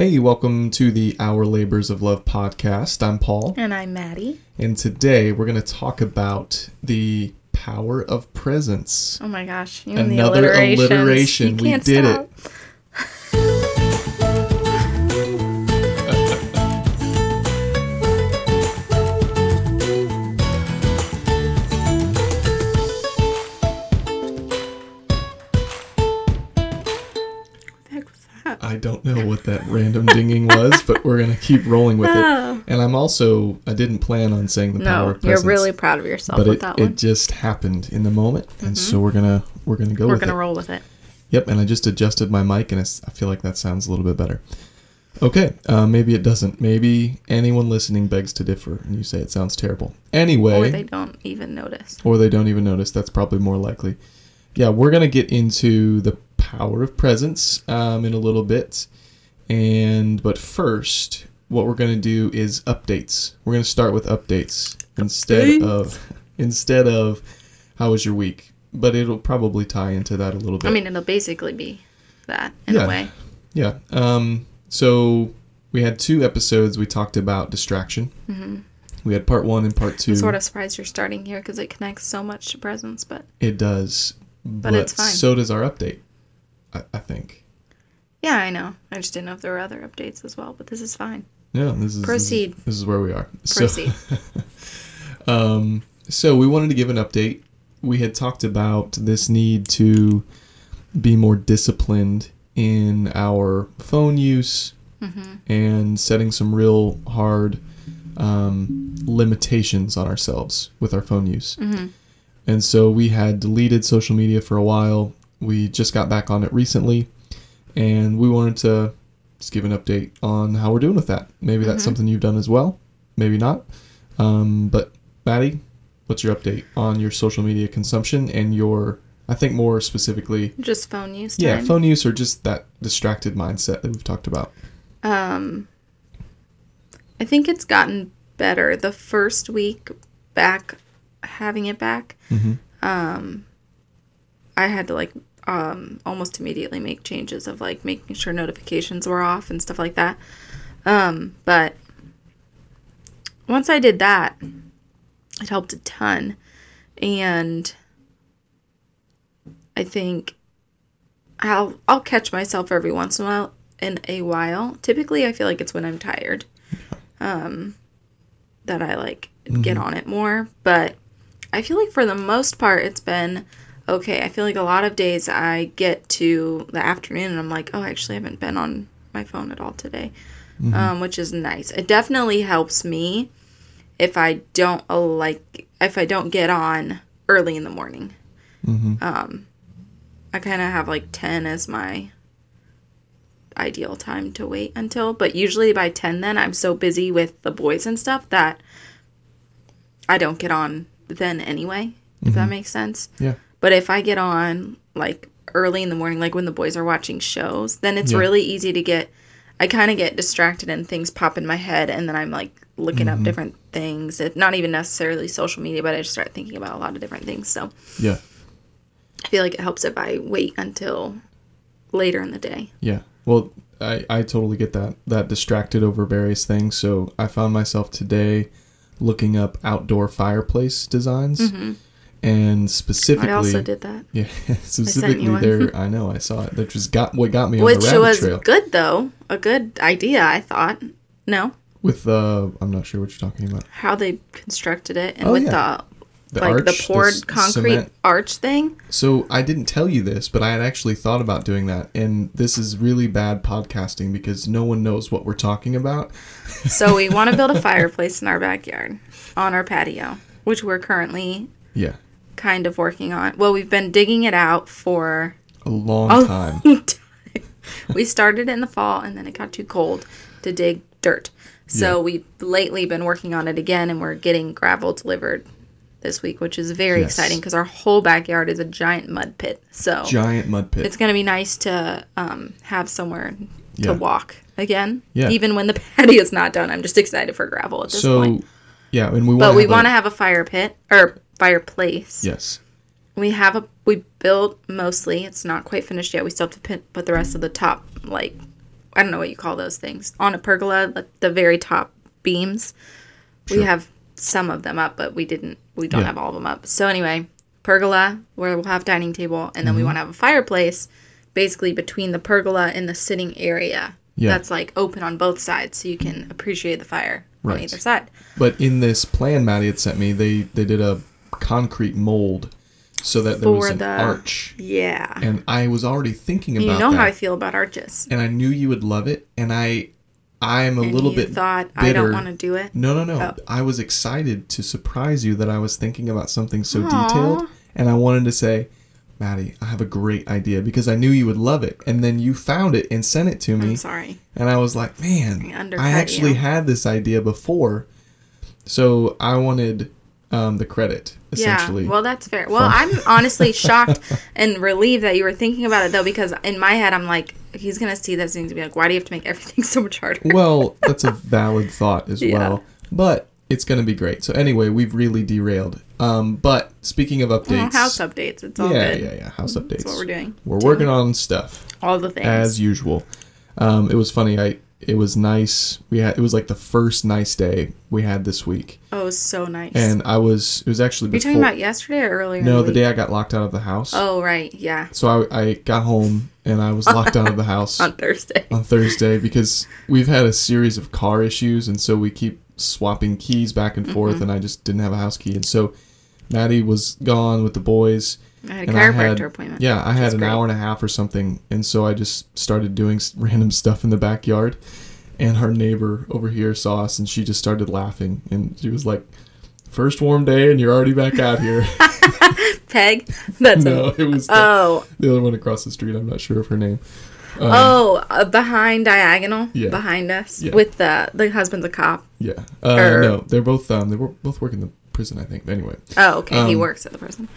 Hey, welcome to the Our Labors of Love podcast. I'm Paul, And I'm Maddie. and today we're going to talk about the power of presence. Oh my gosh. You and the Another alliterations. alliteration. We did stop. What random dinging was, but we're to keep rolling with Oh. it. And I'm also, I didn't plan on saying the power No, of you're really proud of yourself but with it, that one. it just happened in the moment, and so we're gonna we're gonna go We're to it. roll with it. Yep, and I just adjusted my mic, and I feel like that sounds a little bit better. Okay, uh, maybe it doesn't. Maybe anyone listening begs to differ, and you say it sounds terrible. Anyway, Or they don't even notice. or they don't even notice. That's probably more likely. Yeah, we're gonna get into the power of presence um, in a little bit, and but first, what we're gonna do is updates. We're gonna start with updates instead Updates. of instead of how was your week. But it'll probably tie into that a little bit. I mean, it'll basically be that in Yeah. a way. Yeah. Um, so we had two episodes. We talked about distraction. Mm-hmm. We had part one and part 2 I'm sort of surprised you're starting here because it connects so much to presence, but It does, but, it's fine. so does our update. I, I think. Yeah, I know. I just didn't know if there were other updates as well, but this is fine. Yeah. This is Proceed. This is, where we are. So- Proceed. um, so we wanted to give an update. We had talked about this need to be more disciplined in our phone use hmm and setting some real hard um, limitations on ourselves with our phone use. hmm And so we had deleted social media for a while. We just got back on it recently, and we wanted to just give an update on how we're doing with that. Maybe that's Mhm. something you've done as well, maybe not. Um, but Maddie, what's your update on your social media consumption and your, I think more specifically, Just phone use yeah, phone use or just that distracted mindset that we've talked about? Um, I think it's gotten better. The first week back, having it back, Mm-hmm. um, I had to like um almost immediately make changes of like making sure notifications were off and stuff like that. Um, but once I did that, it helped a ton, and I think I'll I'll catch myself every once in a while. In a while, typically I feel like it's when I'm tired, um, that I like get on it more. But I feel like for the most part, it's been okay. I feel like a lot of days I get to the afternoon and I'm like, oh, I actually haven't been on my phone at all today, um, which is nice. It definitely helps me if I don't uh, like if I don't get on early in the morning. Mm-hmm. Um, I kind of have like ten as my ideal time to wait until, but usually by ten, then I'm so busy with the boys and stuff that I don't get on then anyway. If that makes sense. Yeah. But if I get on like early in the morning, like when the boys are watching shows, then it's Yeah. really easy to get. I kind of get distracted and things pop in my head, and then I'm like looking Mm-hmm. up different things. It, not even necessarily social media, but I just start thinking about a lot of different things. So Yeah. I feel like it helps if I wait until later in the day. Yeah. Well, I, I totally get that. That distracted over various things. So I found myself today looking up outdoor fireplace designs. And specifically. I also did that, yeah, specifically one. there. I know I saw it. That just got what got me on which the rabbit was trail good though. A good idea, I thought. No, with uh, I'm not sure what you're talking about. how they constructed it and Oh, with yeah. the, The like arch, the poured s- concrete cement. arch thing. So I didn't tell you this, but I had actually thought about doing that, and this is really bad podcasting because no one knows what we're talking about. So we want to build a fireplace in our backyard on our patio, which we're currently Yeah, kind of working on. Well, we've been digging it out for a long a time. long time. we started in the fall and then it got too cold to dig dirt. So Yeah. we've lately been working on it again and we're getting gravel delivered this week, which is very Yes. exciting because our whole backyard is a giant mud pit. So Giant mud pit. it's going to be nice to um, have somewhere to Yeah. walk again. Yeah. Even when the patio is not done. I'm just excited for gravel at this so point. yeah, and we want. But we want to have a fire pit or fireplace. Yes. We have a we built mostly. It's not quite finished yet. We still have to put, put the rest of the top like I don't know what you call those things on a pergola, like the very top beams. We have some of them up, but we didn't. We don't Yeah. have all of them up. So anyway, pergola where we'll have dining table, and then Mm-hmm. we want to have a fireplace, basically between the pergola and the sitting area. Yeah. That's like open on both sides, so you can appreciate the fire on either side. But in this plan Maddie had sent me, they they did a concrete mold so that there was an the- arch, Yeah. and I was already thinking about you know that, how I feel about arches. and I knew you would love it, and I I'm a and little bit thought I don't want to do it. No, no, no. Oh. I was excited to surprise you that I was thinking about something so Aw. detailed, and I wanted to say, Maddie, I have a great idea because I knew you would love it, and then you found it and sent it to me, I'm sorry. and I was like, man, undercut I actually you. had this idea before, so I wanted um, the credit essentially. Yeah, well, that's fair. Well, I'm honestly shocked and relieved that you were thinking about it though, because in my head, I'm like, he's gonna see this and gonna be like, why do you have to make everything so much harder? well, that's a valid thought as Yeah. well, but it's to be great. So anyway, we've really derailed. Um, but speaking of Well, updates, house updates. It's all yeah, good. yeah, yeah, house updates. That's what we're doing. We're working on stuff. All the things. as usual. Um, it was funny. I it was nice. We had it was like the first nice day we had this week, oh, it was so nice. and I was it was actually Are you talking about yesterday or earlier? no, the, day I got locked out of the house. Oh, right. Yeah. So I, I got home and I was locked out of the house On Thursday. on Thursday because we've had a series of car issues, and so we keep swapping keys back and forth, Mm-hmm. and I just didn't have a house key, and so Maddie was gone with the boys. I had a chiropractor had- appointment. Yeah, I had an great. hour and a half or something, and so I just started doing random stuff in the backyard. And our neighbor over here saw us, and she just started laughing, and she was like, first warm day, and you're already back out here." Peg. That's no, it was the, Oh, the other one across the street. I'm not sure of her name. Um, oh, uh, behind diagonal, Yeah. behind us, Yeah. with the the husband's a cop. Yeah. Uh, Or- no, they're both um, they were both work in the prison, I think. But anyway, Oh, okay. he Um, works at the prison.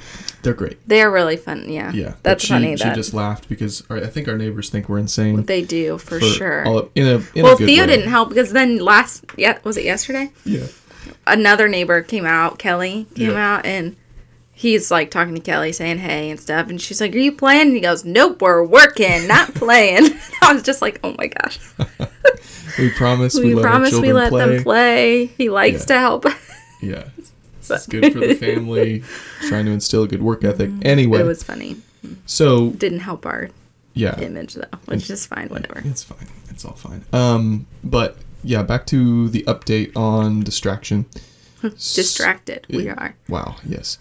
they're great. They're really fun. Yeah. Yeah, That's she, funny. She that just laughed because our, I think our neighbors think we're insane. they do for, sure. all- in a in well, Theo way. didn't help because then last yeah was it yesterday? Yeah. Another neighbor came out. Kelly came Yeah. out and. He's like talking to Kelly, saying hey and stuff, and she's like, "Are you playing?" And he goes, "Nope, we're working, not playing." I was just like, "Oh my gosh!" We promise we, We, promise children we let play. them play. He likes Yeah. to help. Yeah. It's good for the family. trying to instill a good work ethic. Anyway, Mm-hmm. It was funny. so Didn't help our yeah, image though, which is fine. Whatever. it's fine. It's all fine. Um, but yeah, back to the update on distraction. Distracted. We are. Wow. Yes.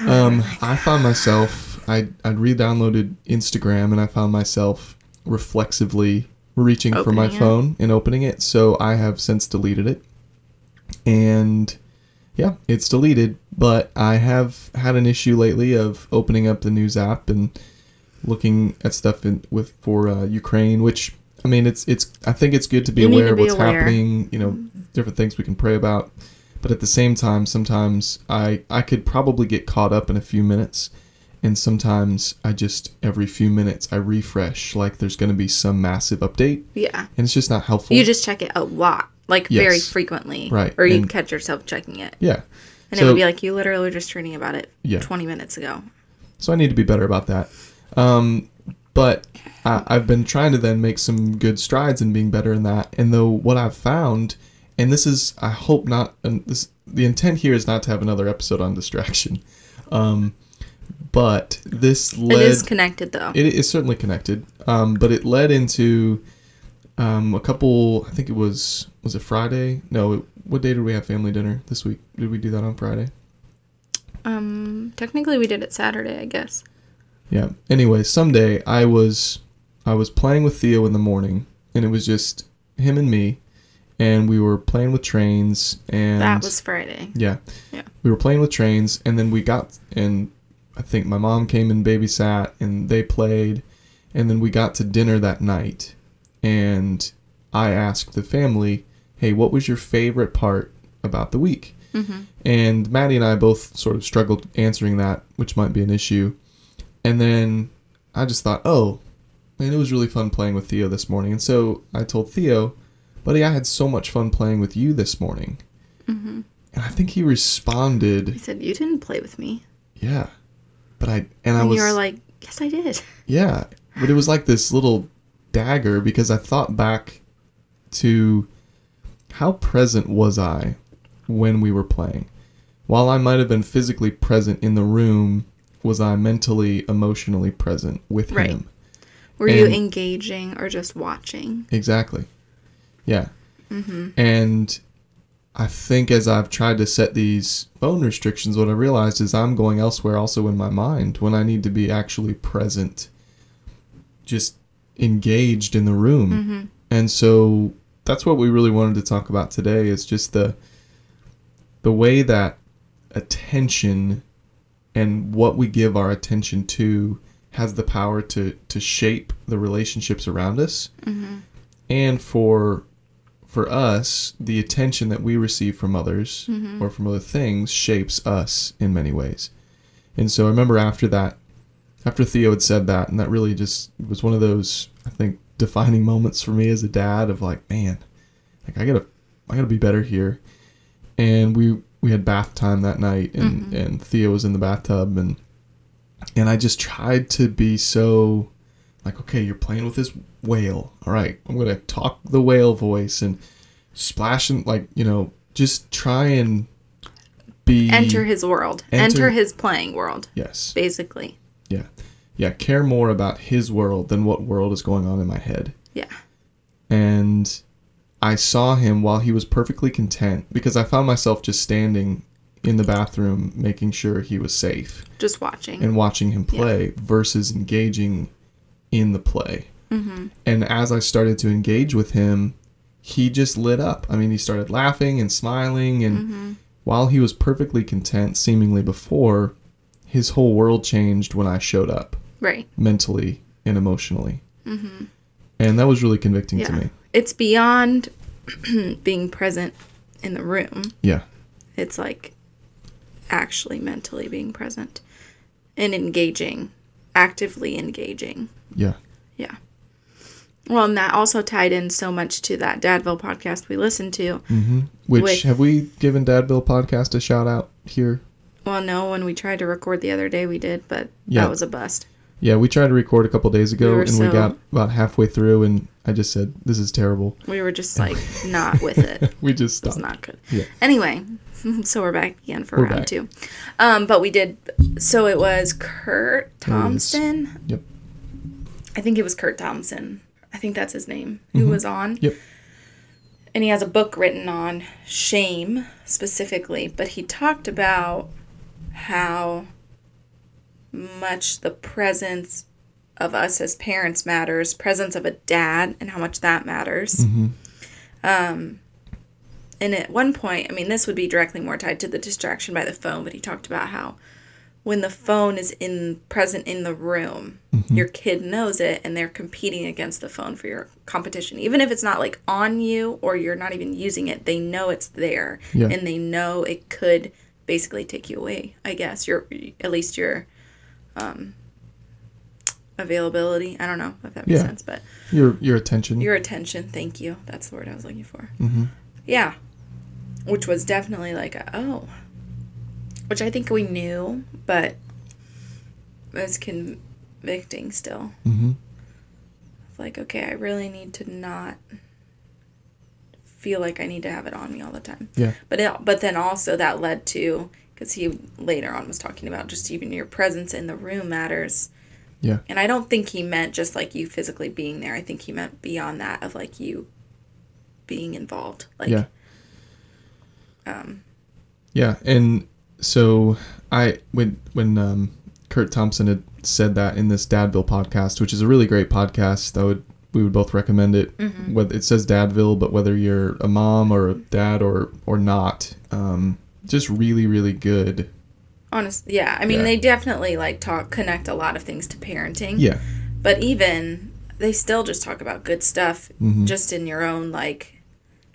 Um, I found myself. I I re-downloaded Instagram and I found myself reflexively reaching for my it? phone and opening it. So I have since deleted it, and yeah, it's deleted. But I have had an issue lately of opening up the news app and looking at stuff in, with for uh, Ukraine, which I mean, it's it's. I think it's good to be You aware to of what's aware. happening. You know, different things we can pray about. But at the same time, sometimes I I could probably get caught up in a few minutes, and sometimes I just every few minutes I refresh like there's going to be some massive update, Yeah. and it's just not helpful. You just check it a lot, like very frequently, Right, Or you and- catch yourself checking it, yeah. and So- it would be like you literally were just reading about it Yeah. 20 minutes ago. So I need to be better about that. Um, but I, I've been trying to then make some good strides in being better in that. And though what I've found, and this is, I hope not, and this the intent here is not to have another episode on distraction. Um, but this led. it is connected though. It is certainly connected, um, but it led into um, a couple. I think it was was it Friday? No, what day did we have family dinner this week? Did we do that on Friday? um, technically we did it Saturday, I guess. Yeah. Anyway, someday I was I was playing with Theo in the morning, and it was just him and me, and we were playing with trains, and that was Friday. yeah, Yeah. we were playing with trains, and then we got and I think my mom came and babysat, and they played, and then we got to dinner that night, and I asked the family, "Hey, what was your favorite part about the week?" hmm And Maddie and I both sort of struggled answering that, which might be an issue. And then I just thought, oh, man, it was really fun playing with Theo this morning. And so I told Theo, buddy, I had so much fun playing with you this morning. hmm And I think he responded, He said you didn't play with me, yeah. But I, and I and was, you were like, yes, I did. yeah. But it was like this little dagger because I thought back to how present was I when we were playing. While I might have been physically present in the room, was I mentally, emotionally present with Right. him? Were you engaging or just watching? Exactly. Yeah. Mm-hmm. And I think as I've tried to set these phone restrictions, what I realized is I'm going elsewhere also in my mind when I need to be actually present, just engaged in the room. Mm-hmm. And so that's what we really wanted to talk about today is just the the way that attention and what we give our attention to has the power to to shape the relationships around us Mm-hmm. and for for us the attention that we receive from others Mhm. or from other things shapes us in many ways and so i remember after that after theo had said that and that really just was one of those i think defining moments for me as a dad of like man like i gotta i gotta be better here and we we had bath time that night and Mhm. and theo was in the bathtub and and i just tried to be so like okay you're playing with this whale all right i'm gonna talk the whale voice and splash and like you know just try and be Enter his world. Enter- Enter, his playing world, yes basically. yeah yeah care more about his world than what world is going on in my head Yeah. and I saw him while he was perfectly content because I found myself just standing in the bathroom making sure he was safe Just watching. and watching him play versus engaging in the play. mm-hmm. And as I started to engage with him, he just lit up. I mean, he started laughing and smiling and Mm-hmm. while he was perfectly content seemingly before, his whole world changed when I showed up Right. mentally and emotionally. Mm-hmm. And that was really convicting to me. It's beyond being present in the room. Yeah. It's like actually mentally being present and engaging, actively engaging. Yeah. Yeah. Well, and that also tied in so much to that Dadville podcast we listened to. hmm Which With- have we given Dadville podcast a shout out here? Well, no, when we tried to record the other day, we did, but Yeah. that was a bust. Yeah, we tried to record a couple days ago, We and we got about halfway through, and I just said, "This is terrible." We were just like not with it. We just It was not good. Yeah. Anyway, so we're back again for We're round back. two. Um, but we did. So it was Kurt it. Thompson. Yep. I think it was Kurt Thompson. I think that's his name. Who was on? Mm-hmm. Yep. And he has a book written on shame specifically, but he talked about how much the presence of us as parents matters, presence of a dad, and how much that matters. Mm-hmm. Um, and at one point, I mean, this would be directly more tied to the distraction by the phone, but he talked about how when the phone is in present in the room, Mm-hmm. your kid knows it and they're competing against the phone for your competition. Even if it's not like on you or you're not even using it, they know it's there Yeah. and they know it could basically take you away. I guess your at least your um, availability. I don't know if that makes Yeah. sense, but Your your attention. your attention. Thank you. That's the word I was looking for. hmm Yeah. Which was definitely like, a, oh. Which I think we knew, but it was convicting still. hmm Like, okay, I really need to not feel like I need to have it on me all the time. Yeah. But it, but then also that led to because he later on was talking about just even your presence in the room matters. Yeah. And I don't think he meant just like you physically being there. I think he meant beyond that of like you being involved. Like yeah. um Yeah, and so I when when um, Kurt Thompson had said that in this Dadville podcast, which is a really great podcast, I would we would both recommend it. Mm-hmm. Whether it says Dadville, but whether you're a mom or a dad or or not, um, just really really good. honest yeah. I mean Yeah. they definitely like talk connect a lot of things to parenting. Yeah, But even they still just talk about good stuff Mhm. just in your own like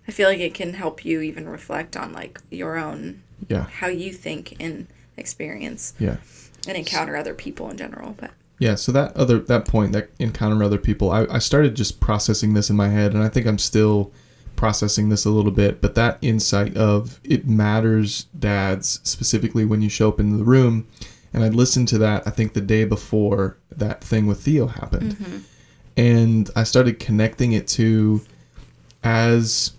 I feel like it can help you even reflect on like your own yeah, how you think and experience yeah, and encounter other people in general. But yeah. So that other that point that encounter other people, I, I started just processing this in my head, and I think I'm still processing this a little bit. But that insight of it matters, dads, specifically when you show up in the room, and I listened to that. I think the day before that thing with Theo happened, mm-hmm. and I started connecting it to as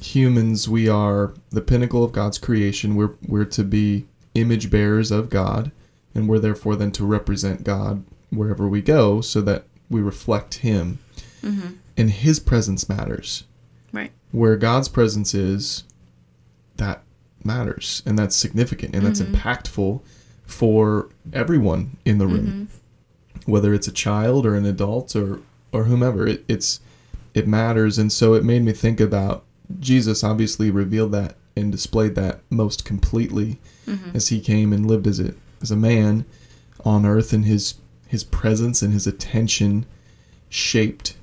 humans we are the pinnacle of God's creation. We're we're to be image bearers of God, and we're therefore then to represent God wherever we go, so that we reflect Him, Mm-hmm. and His presence matters. Right. Where God's presence is, that matters, and that's significant, and that's Mhm. impactful for everyone in the room Mm-hmm. whether it's a child or an adult or or whomever it, it's it matters and so it made me think about jesus obviously revealed that and displayed that most completely Mm-hmm. as he came and lived as a as a man on earth and his his presence and his attention shaped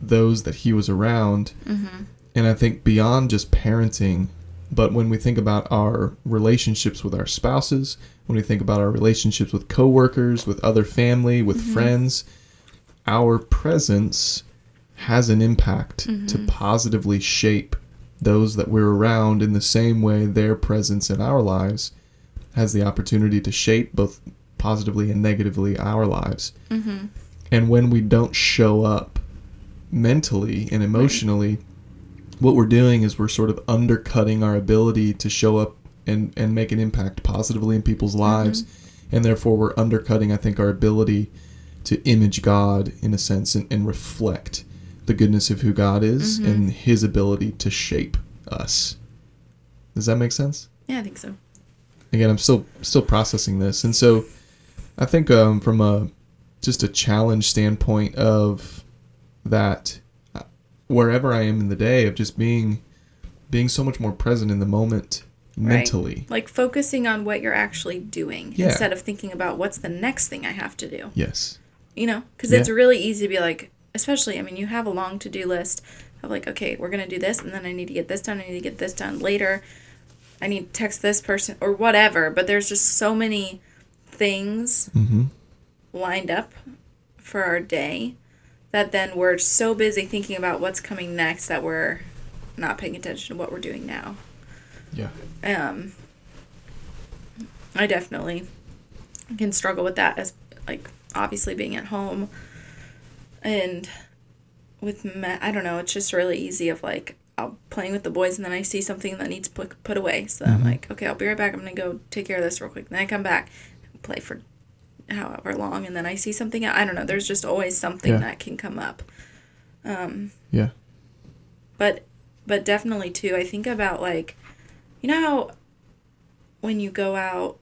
those that he was around Mm-hmm. and I think beyond just parenting, but when we think about our relationships with our spouses, when we think about our relationships with coworkers, with other family, with friends, our presence has an impact to positively shape those that we're around in the same way their presence in our lives has the opportunity to shape both positively and negatively our lives. Mm-hmm. And when we don't show up mentally and emotionally, what we're doing is we're sort of undercutting our ability to show up and, and make an impact positively in people's lives. And therefore, we're undercutting, I think, our ability to image God in a sense and, and reflect the goodness of who God is Mhm. and his ability to shape us. Does that make sense? Yeah, I think so. again i'm still still processing this and so i think um, from a just a challenge standpoint of that uh, wherever i am in the day of just being being so much more present in the moment Right. mentally Like focusing on what you're actually doing Yeah. instead of thinking about what's the next thing I have to do. yes You know, because Yeah. it's really easy to be like, especially, I mean, you have a long to do list of like, okay, we're going to do this, and then I need to get this done, I need to get this done later. I need to text this person or whatever, but there's just so many things mm-hmm. lined up for our day that then we're so busy thinking about what's coming next that we're not paying attention to what we're doing now. yeah Um, I definitely can struggle with that as like obviously being at home and with me- I don't know it's just really easy of like I'll playing with the boys and then I see something that needs put put away. So I'm Mhm. like okay I'll be right back. I'm gonna go take care of this real quick. Then I come back and play for however long and then I see something I don't know there's just always something Yeah. that can come up. Um yeah. but but definitely too i think about like you know how when you go out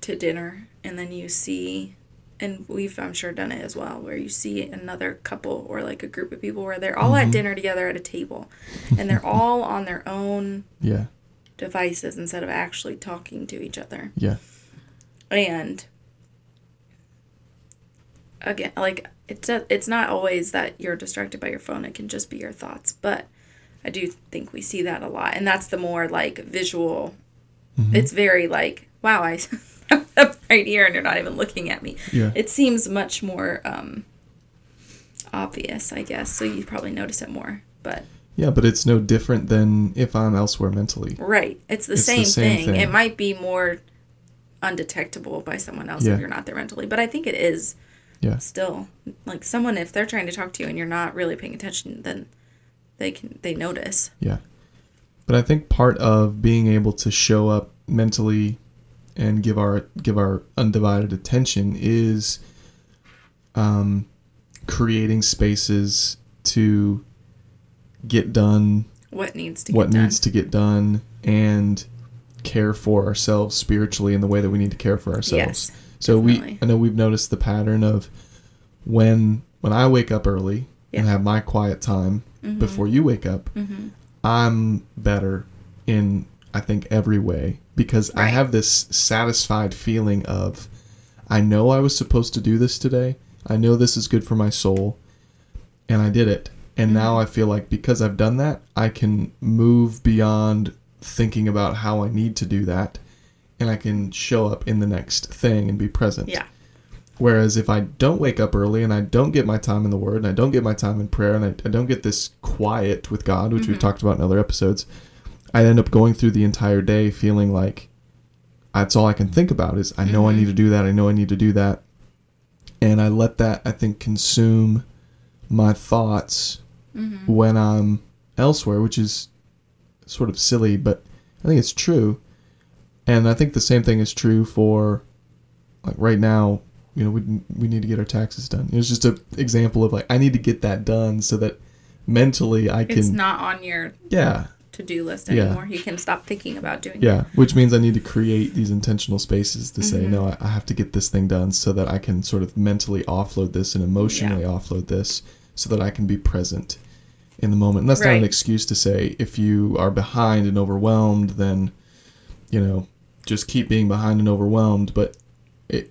to dinner and then you see and we've i'm sure done it as well where you see another couple or like a group of people where they're all at Mhm. dinner together at a table and they're all on their own yeah devices instead of actually talking to each other yeah and again like it's it's not always that you're distracted by your phone it can just be your thoughts but i do think we see that a lot and that's the more like visual Mhm. it's very like wow i I'm right here and you're not even looking at me yeah it seems much more um obvious i guess so you probably notice it more but yeah but it's no different than if i'm elsewhere mentally right it's the, It's the same, same thing. thing. it might be more undetectable by someone else Yeah. if you're not there mentally but i think it is yeah still like someone if they're trying to talk to you and you're not really paying attention then they can they notice Yeah. But I think part of being able to show up mentally and give our give our undivided attention is um, creating spaces to get done what needs to what get done to get done and care for ourselves spiritually in the way that we need to care for ourselves. yes So definitely. we I know we've noticed the pattern of when when I wake up early and have my quiet time Mhm. before you wake up, Mhm. I'm better in I think every way because I have this satisfied feeling of I know I was supposed to do this today. I know this is good for my soul and I did it. And Mm-hmm. now I feel like because I've done that, I can move beyond thinking about how I need to do that and I can show up in the next thing and be present. yeah Whereas if I don't wake up early and I don't get my time in the Word and I don't get my time in prayer and I, I don't get this quiet with God, which we've Mhm. talked about in other episodes, I end up going through the entire day feeling like that's all I can think about is I know I Mhm. need to do that, I know I need to do that. And I let that, I think, consume my thoughts when I'm elsewhere, which is sort of silly, but I think it's true. And I think the same thing is true for like right now. You know, we we need to get our taxes done. It's just an example of like I need to get that done so that mentally I can It's not on your yeah to do list Yeah. anymore. You can stop thinking about doing it. yeah, which means I need to create these intentional spaces to say Mhm. no, I, I have to get this thing done so that I can sort of mentally offload this and emotionally offload this so that I can be present in the moment. And that's not an excuse to say if you are behind and overwhelmed, then you know just keep being behind and overwhelmed. But it,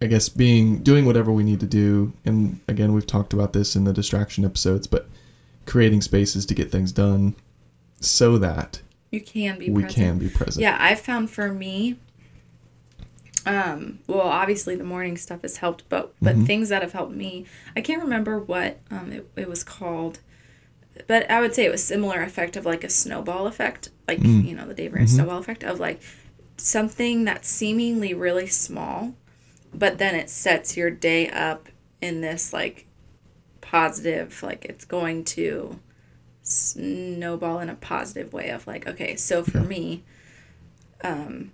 I guess, being doing whatever we need to do, and again, we've talked about this in the distraction episodes, but creating spaces to get things done so that You can be we present. can be present. Yeah, I've found for me, um, well, obviously the morning stuff has helped, but but Mhm. things that have helped me, I can't remember what um it, it was called, but I would say it was similar effect of like a snowball effect, like Mm. you know the Dave Ramsey Mhm. snowball effect of like something that's seemingly really small, but then it sets your day up in this like positive, like it's going to snowball in a positive way of like okay so for me um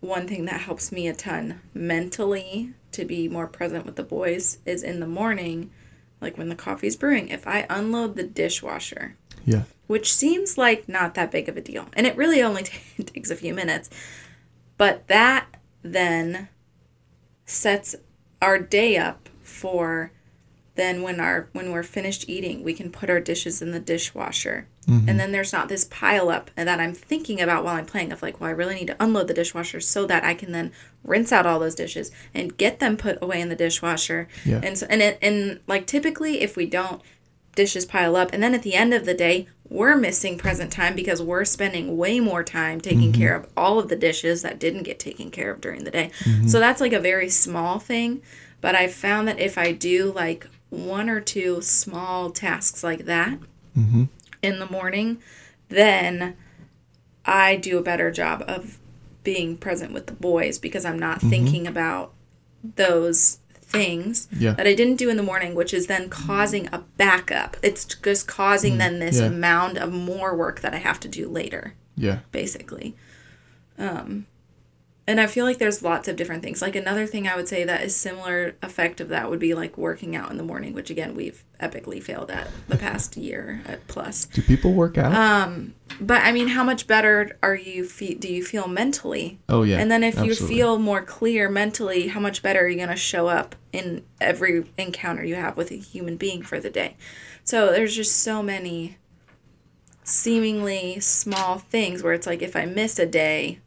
one thing that helps me a ton mentally to be more present with the boys is in the morning like when the coffee's brewing if i unload the dishwasher Yeah. which seems like not that big of a deal and it really only takes a few minutes but that then sets our day up for then when our when we're finished eating we can put our dishes in the dishwasher. Mhm. and then there's not this pile up that i'm thinking about while i'm playing of like well i really need to unload the dishwasher so that i can then rinse out all those dishes and get them put away in the dishwasher. Yeah. and so and it and like typically if we don't dishes pile up and then at the end of the day we're missing present time because we're spending way more time taking care of all of the dishes that didn't get taken care of during the day. So that's like a very small thing but i found that if i do like one or two small tasks like that Mhm. in the morning then i do a better job of being present with the boys because i'm not thinking about those things Yeah. that I didn't do in the morning, which is then causing a backup. It's just causing then this yeah. amount of more work that I have to do later, Yeah. basically. Um, and I feel like there's lots of different things. Like another thing I would say that is similar effect of that would be like working out in the morning, which again we've epically failed at the past year at plus. Do people work out? Um, but I mean, how much better are you? Fe- do you feel mentally? oh yeah. and then if you feel more clear mentally, how much better are you going to show up in every encounter you have with a human being for the day? So there's just so many seemingly small things where it's like if I miss a day,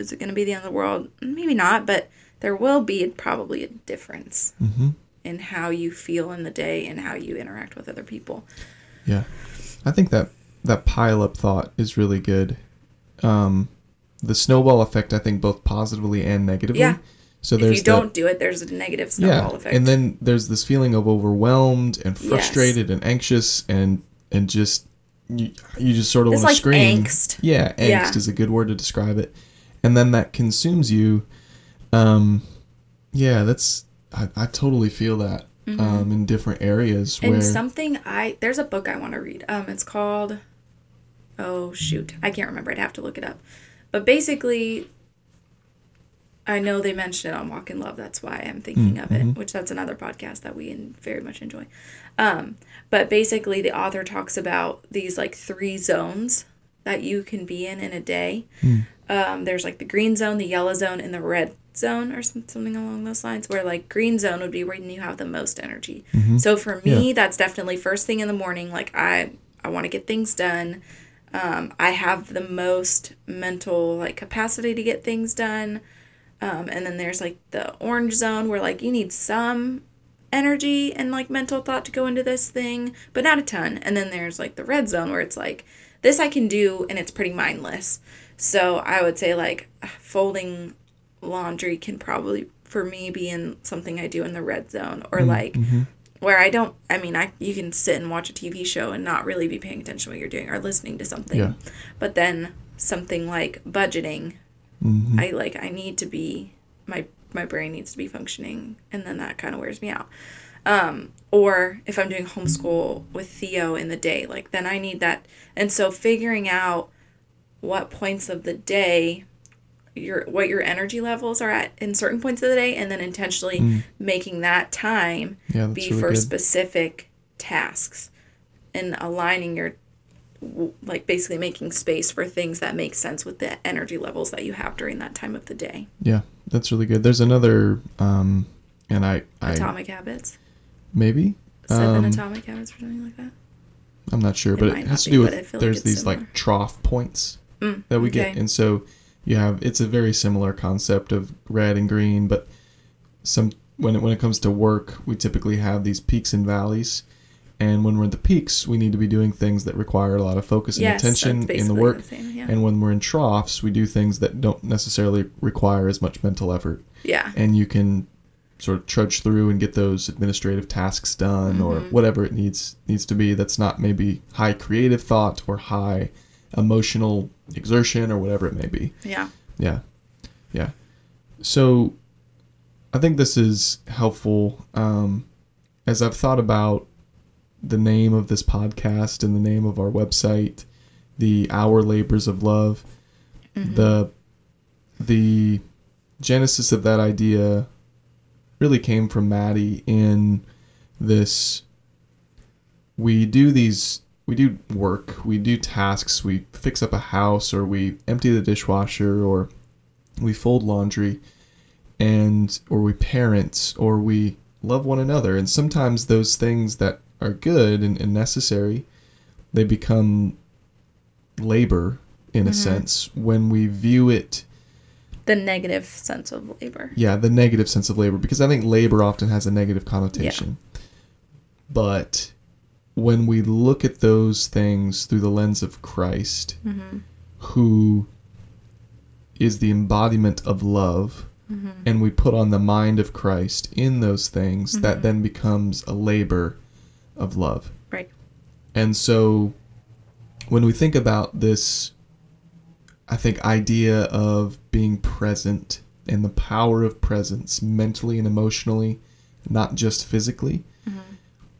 is it going to be the end of the world? Maybe not, but there will be probably a difference Mhm. in how you feel in the day and how you interact with other people. Yeah, I think that that pile up thought is really good. Um, the snowball effect, I think, both positively and negatively. Yeah. So if there's if you don't do it, there's a negative snowball yeah, effect. and then there's this feeling of overwhelmed and Yes. frustrated and anxious and and just you, you just sort of want to like scream. angst. Yeah, angst Yeah. is a good word to describe it. And then that consumes you. Um, yeah, that's I, I totally feel that um, in different areas Mm-hmm. And where something I there's a book I want to read. Um, it's called oh shoot, I can't remember. I'd have to look it up. But basically, I know they mentioned it on Walk in Love. That's why I'm thinking of it. Which that's another podcast that we very much enjoy. Um, but basically, the author talks about these like three zones that you can be in in a day. Um, there's like the green zone, the yellow zone, and the red zone, or some, something along those lines. Where like green zone would be when you have the most energy. So for me, that's definitely first thing in the morning. Like I, I want to get things done. Um, I have the most mental like capacity to get things done. Um, and then there's like the orange zone where like you need some energy and like mental thought to go into this thing, but not a ton. And then there's like the red zone where it's like this I can do and it's pretty mindless. So I would say like folding laundry can probably for me be in something I do in the red zone or like where I don't I mean I you can sit and watch a TV show and not really be paying attention to what you're doing or listening to something. Yeah. But then something like budgeting Mhm. I like I need to be my my brain needs to be functioning and then that kind of wears me out. Um, or if I'm doing homeschool with Theo in the day, like then I need that. And so figuring out what points of the day your what your energy levels are at in certain points of the day and then intentionally making that time Yeah, be really for good. specific tasks and aligning your like basically making space for things that make sense with the energy levels that you have during that time of the day. Yeah, that's really good. There's another, um, and I, I Atomic habits. Maybe Seven um, atomic habits or something like that. I'm not sure, It but it has to do I with feel like there's these similar. like trough points Mm, that we okay. get, and so you have it's a very similar concept of red and green, but some when it when it comes to work, we typically have these peaks and valleys. And when we're at the peaks, we need to be doing things that require a lot of focus and Yes, attention in the work. the same, yeah. And when we're in troughs, we do things that don't necessarily require as much mental effort. yeah. and you can sort of trudge through and get those administrative tasks done or Mm-hmm. whatever it needs needs to be that's not maybe high creative thought or high emotional exertion or whatever it may be Yeah. yeah yeah so i think this is helpful um, as i've thought about the name of this podcast and the name of our website the our labors of love the the genesis of that idea really came from maddie in this. We do these we do work we do tasks we fix up a house or we empty the dishwasher or we fold laundry and or we parent or we love one another. And sometimes those things that are good and, and necessary they become labor in a mm-hmm. sense when we view it The negative sense of labor. yeah the negative sense of labor because i think labor often has a negative connotation Yeah. but when we look at those things through the lens of christ mm-hmm. who is the embodiment of love mm-hmm. and we put on the mind of christ in those things that mm-hmm. then becomes a labor of love Right. and so when we think about this, I think idea of being present and the power of presence mentally and emotionally, not just physically, mm-hmm.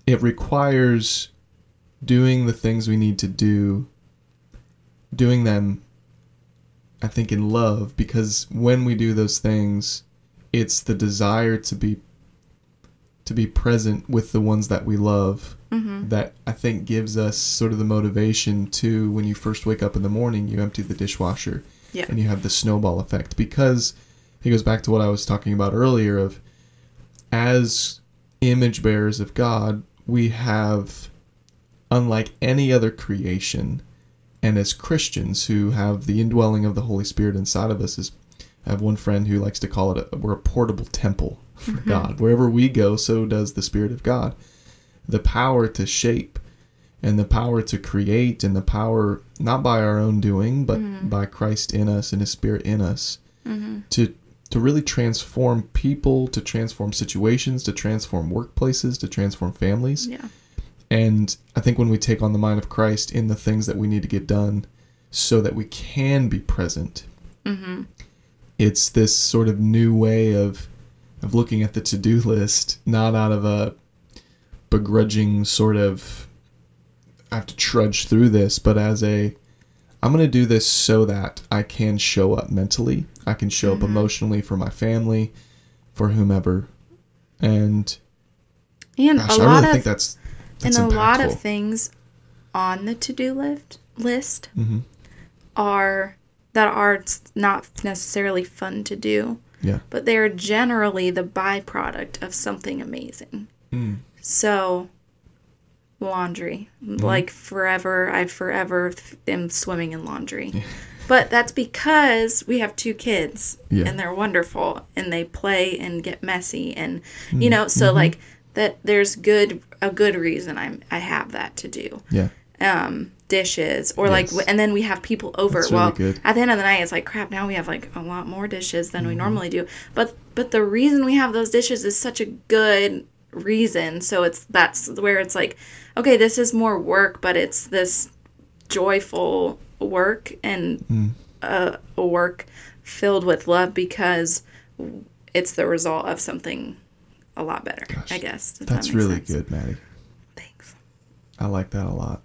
it requires doing the things we need to do, doing them, I think, in love, because when we do those things, it's the desire to be to be present with the ones that we love mm-hmm. that I think gives us sort of the motivation to when you first wake up in the morning, you empty the dishwasher Yeah. and you have the snowball effect. Because it goes back to what I was talking about earlier of as image bearers of God, we have unlike any other creation and as Christians who have the indwelling of the Holy Spirit inside of us is I have one friend who likes to call it a, we're a portable temple for God. Wherever we go, so does the Spirit of God. The power to shape and the power to create and the power not by our own doing but mm-hmm. by Christ in us and his spirit in us mm-hmm. to to really transform people, to transform situations, to transform workplaces, to transform families. Yeah. And I think when we take on the mind of Christ in the things that we need to get done so that we can be present, mm-hmm. it's this sort of new way of of looking at the to-do list, not out of a begrudging sort of I have to trudge through this, but as a I'm going to do this so that I can show up mentally, I can show up emotionally for my family, for whomever. And And gosh, a I lot really of think that's that's and a lot of things on the to-do list list Mhm. are that are not necessarily fun to do, Yeah. but they are generally the byproduct of something amazing. Mm. So, laundry, Mm-hmm. like forever, I forever am swimming in laundry. But that's because we have two kids Yeah. and they're wonderful and they play and get messy and Mm-hmm. you know so like that there's good a good reason I'm I have that to do Yeah. um dishes or like Yes. w- and then we have people over That's well at the end of the night it's like crap now we have like a lot more dishes than we Mm-hmm. normally do but but the reason we have those dishes is such a good reason so it's that's where it's like okay this is more work but it's this joyful work and Mm. uh, a work filled with love because it's the result of something a lot better. Gosh, I guess. if that That's really sense. good, Maddie. Thanks. I like that a lot.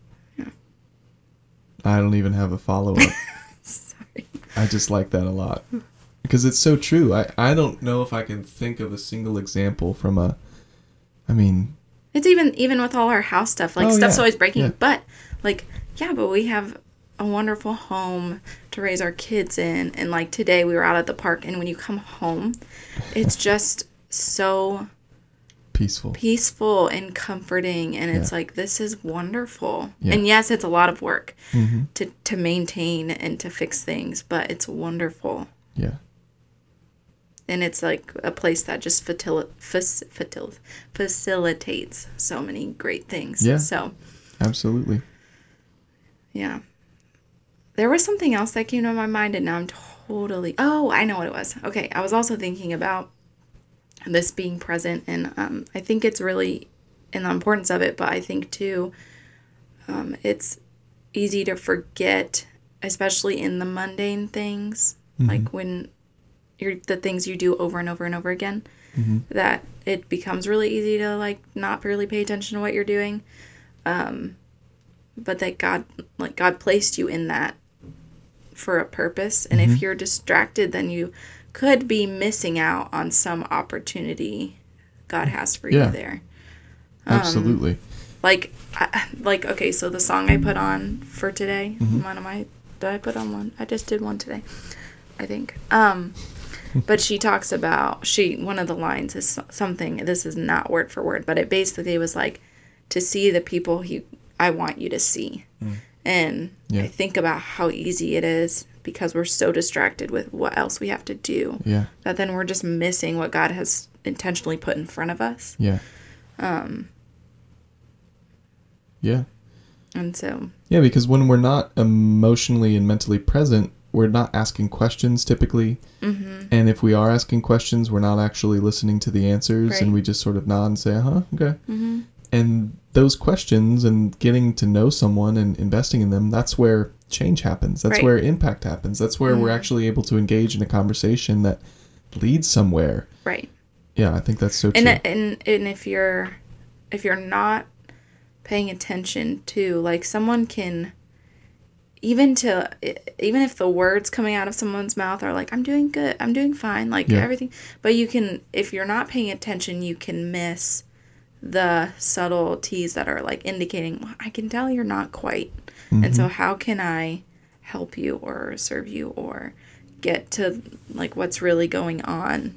I don't even have a follow up. Sorry. I just like that a lot because it's so true. I I don't know if I can think of a single example from a. I mean, It's even even with all our house stuff. Like Oh, stuff's yeah, always breaking, yeah. but like yeah, but we have a wonderful home to raise our kids in. And like today, we were out at the park, and when you come home, it's just so peaceful. peaceful and comforting, and it's Yeah. like this is wonderful. Yeah. And yes, it's a lot of work hmm to to maintain and to fix things, but it's wonderful. Yeah. and it's like a place that just facil- fac- facil- facilitates so many great things. Yeah. So Absolutely. yeah, there was something else that came to my mind, and now I'm totally. Oh, I know what it was. Okay, I was also thinking about this being present, and um, I think it's really and the importance of it. But I think too, um, it's easy to forget, especially in the mundane things, like when you're the things you do over and over and over again. That it becomes really easy to like not really pay attention to what you're doing but that God like God placed you in that for a purpose and Mm-hmm. if you're distracted then you could be missing out on some opportunity God has for Yeah. you there. Absolutely. Like I, like okay, so the song I put on for today, Mm-hmm. one of my did I put on one? I just did one today. I think. Um but she talks about she one of the lines is something this is not word for word, but it basically was like to see the people he I want you to see. And Mm. Yeah. I think about how easy it is because we're so distracted with what else we have to do yeah. that then we're just missing what God has intentionally put in front of us. Yeah. Um. Yeah. And so, Yeah, because when we're not emotionally and mentally present, we're not asking questions typically. Mm-hmm. And if we are asking questions, we're not actually listening to the answers, Right. and we just sort of nod and say, "Uh huh, okay." And those questions and getting to know someone and investing in them—that's where change happens. That's Right. where impact happens. That's where we're mm-hmm. actually able to engage in a conversation that leads somewhere. right. Yeah, I think that's so true. and and and if you're if you're not paying attention to like someone can even to even if the words coming out of someone's mouth are like i'm doing good i'm doing fine like Yeah. everything but you can if you're not paying attention you can miss the subtleties that are like indicating i can tell you're not quite and so mm-hmm. how can i help you or serve you or get to like what's really going on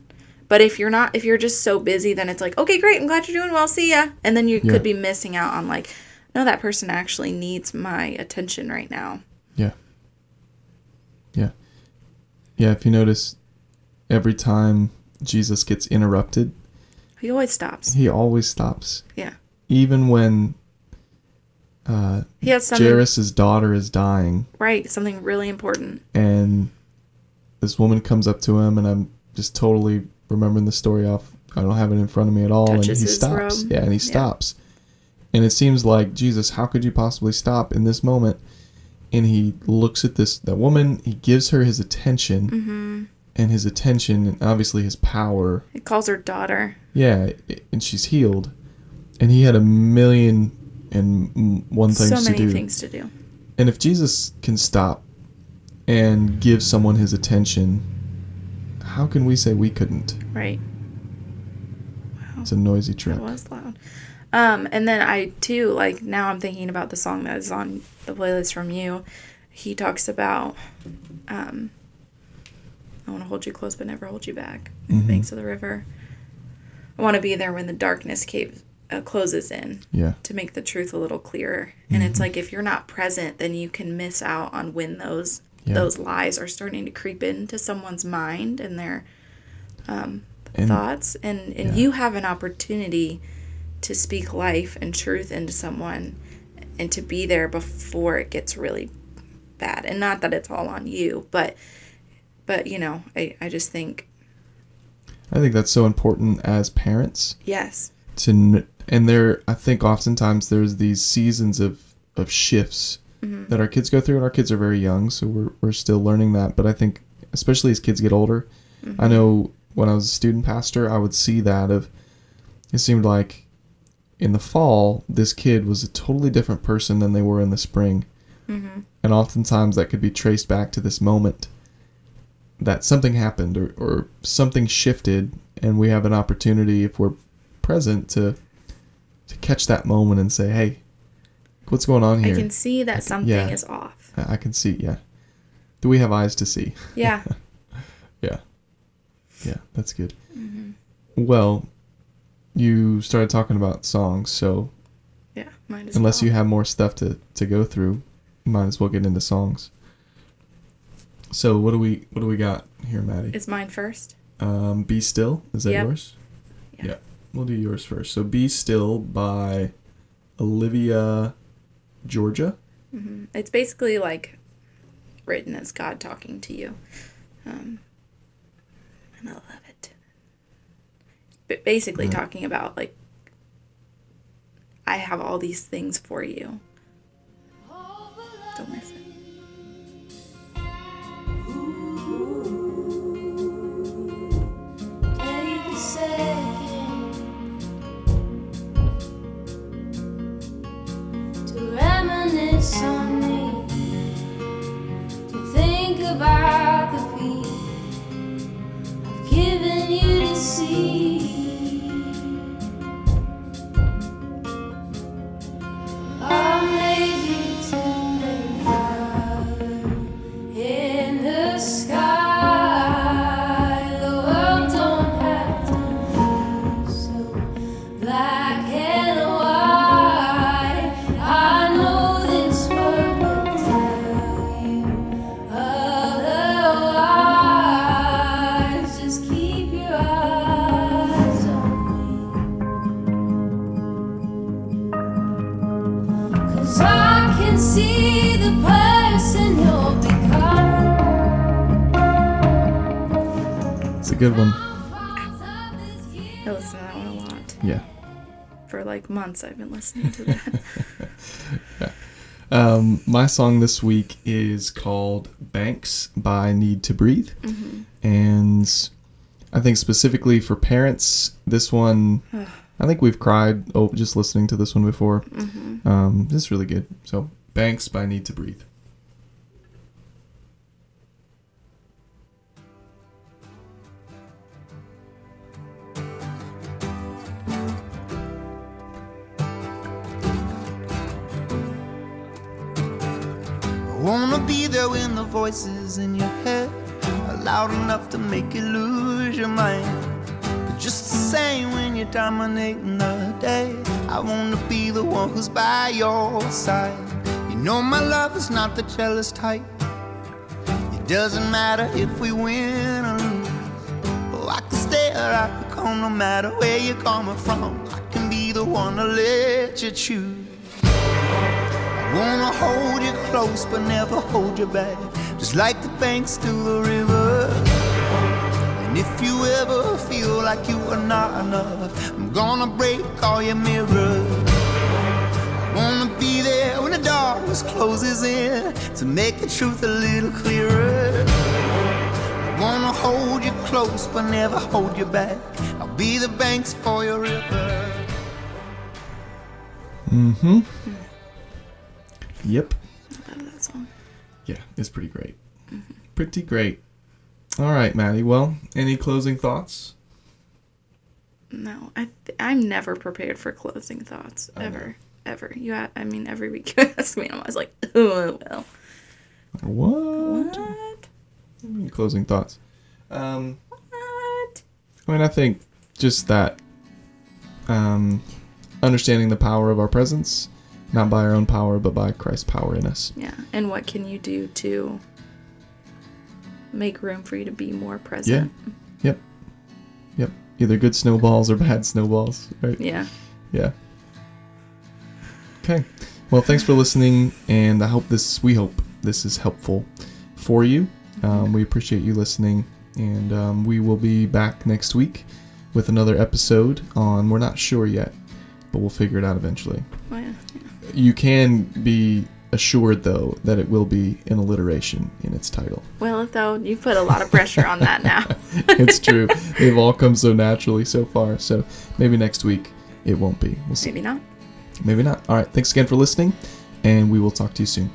but if you're not if you're just so busy then it's like okay great i'm glad you're doing well see ya and then you Yeah. could be missing out on like no that person actually needs my attention right now Yeah. Yeah. Yeah, if you notice, every time Jesus gets interrupted, he always stops he always stops. yeah Even when uh, he has something Jairus' daughter is dying, right something really important and this woman comes up to him, and I'm just totally remembering the story off. I don't have it in front of me at all, and he stops. robe. Yeah, and he Yeah. stops. And it seems like Jesus, how could you possibly stop in this moment? And he looks at this that woman. He gives her his attention, Mm-hmm. And his attention, and obviously his power. he calls her daughter Yeah, and she's healed. And he had a million and one and m- one things so to many do. things to do And if Jesus can stop and give someone his attention, how can we say we couldn't? right Wow. It's a noisy trip. That was loud. Um, and then I too like now I'm thinking about the song that is on the playlist from you. He talks about um, I want to hold you close but never hold you back. Mhm. Banks of the river. I want to be there when the darkness cave uh, closes in Yeah. to make the truth a little clearer. And Mm-hmm. it's like if you're not present, then you can miss out on when those Yeah. those lies are starting to creep into someone's mind and their um, And thoughts and and Yeah. you have an opportunity to speak life and truth into someone and to be there before it gets really bad and not that it's all on you but but you know i, I just think I think that's so important as parents yes to and there I think oftentimes there's these seasons of of shifts Mm-hmm. that our kids go through and our kids are very young so we're we're still learning that but I think especially as kids get older Mm-hmm. I know when I was a student pastor I would see that of it seemed like in the fall, this kid was a totally different person than they were in the spring. Mm-hmm. And oftentimes that could be traced back to this moment that something happened or, or something shifted, and we have an opportunity, if we're present, to to catch that moment and say, hey, what's going on here? I can see that something yeah. is off. I can see, yeah. Do we have eyes to see? Yeah. Yeah. Yeah, that's good. Mm-hmm. Well, you started talking about songs, so Yeah. Might as unless well. you have more stuff to, to go through, might as well get into songs. So what do we what do we got here, Maddie? Is mine first? Um, Be Still. Is that Yep. yours? Yeah. yeah. We'll do yours first. So Be Still by Olivia Georgia. hmm It's basically like written as God talking to you. Um, and I love it. But basically, Yeah. talking about like, I have all these things for you. Don't miss it. Months, I've been listening to that. Um, my song this week is called Banks by Need to Breathe. And I think specifically for parents, this one, I think we've cried oh, just listening to this one before. Um, this is really good. So, Banks by Need to Breathe. Be there when the voices in your head are loud enough to make you lose your mind. But just the same, when you're dominating the day, I wanna be the one who's by your side. You know my love is not the jealous type. It doesn't matter if we win or lose. Oh, I can stay or I can come no matter where you're coming from. I can be the one to let you choose. I wanna hold you close but never hold you back. Just like the banks to the river. And if you ever feel like you are not enough, I'm gonna break all your mirrors. I wanna be there when the darkness closes in to make the truth a little clearer. I wanna hold you close but never hold you back. I'll be the banks for your river. Mm-hmm. Yep. I love that song. Yeah, it's pretty great. Pretty great. All right, Maddie. Well, any closing thoughts? No, I th- I'm never prepared for closing thoughts I know. ever, ever. You, I mean, every week you ask me, and I'm always like, oh well. What? What? Any closing thoughts? Um, What? I mean, I think just that um, understanding the power of our presence, not by our own power, but by Christ's power in us. Yeah. And what can you do to make room for you to be more present? Yeah. Yep. Yep. Either good snowballs or bad snowballs, right? Yeah. Yeah. Okay. Well, thanks for listening, and I hope this. We hope this is helpful for you. Um, we appreciate you listening, and um, we will be back next week with another episode on. We're not sure yet, but we'll figure it out eventually. Well, yeah. You can be assured though that it will be an alliteration in its title. Well, though, you put a lot of pressure on that now. it's true. They've all come so naturally so far. So maybe next week it won't be. We'll see. Maybe not. Maybe not. All right. Thanks again for listening, and we will talk to you soon.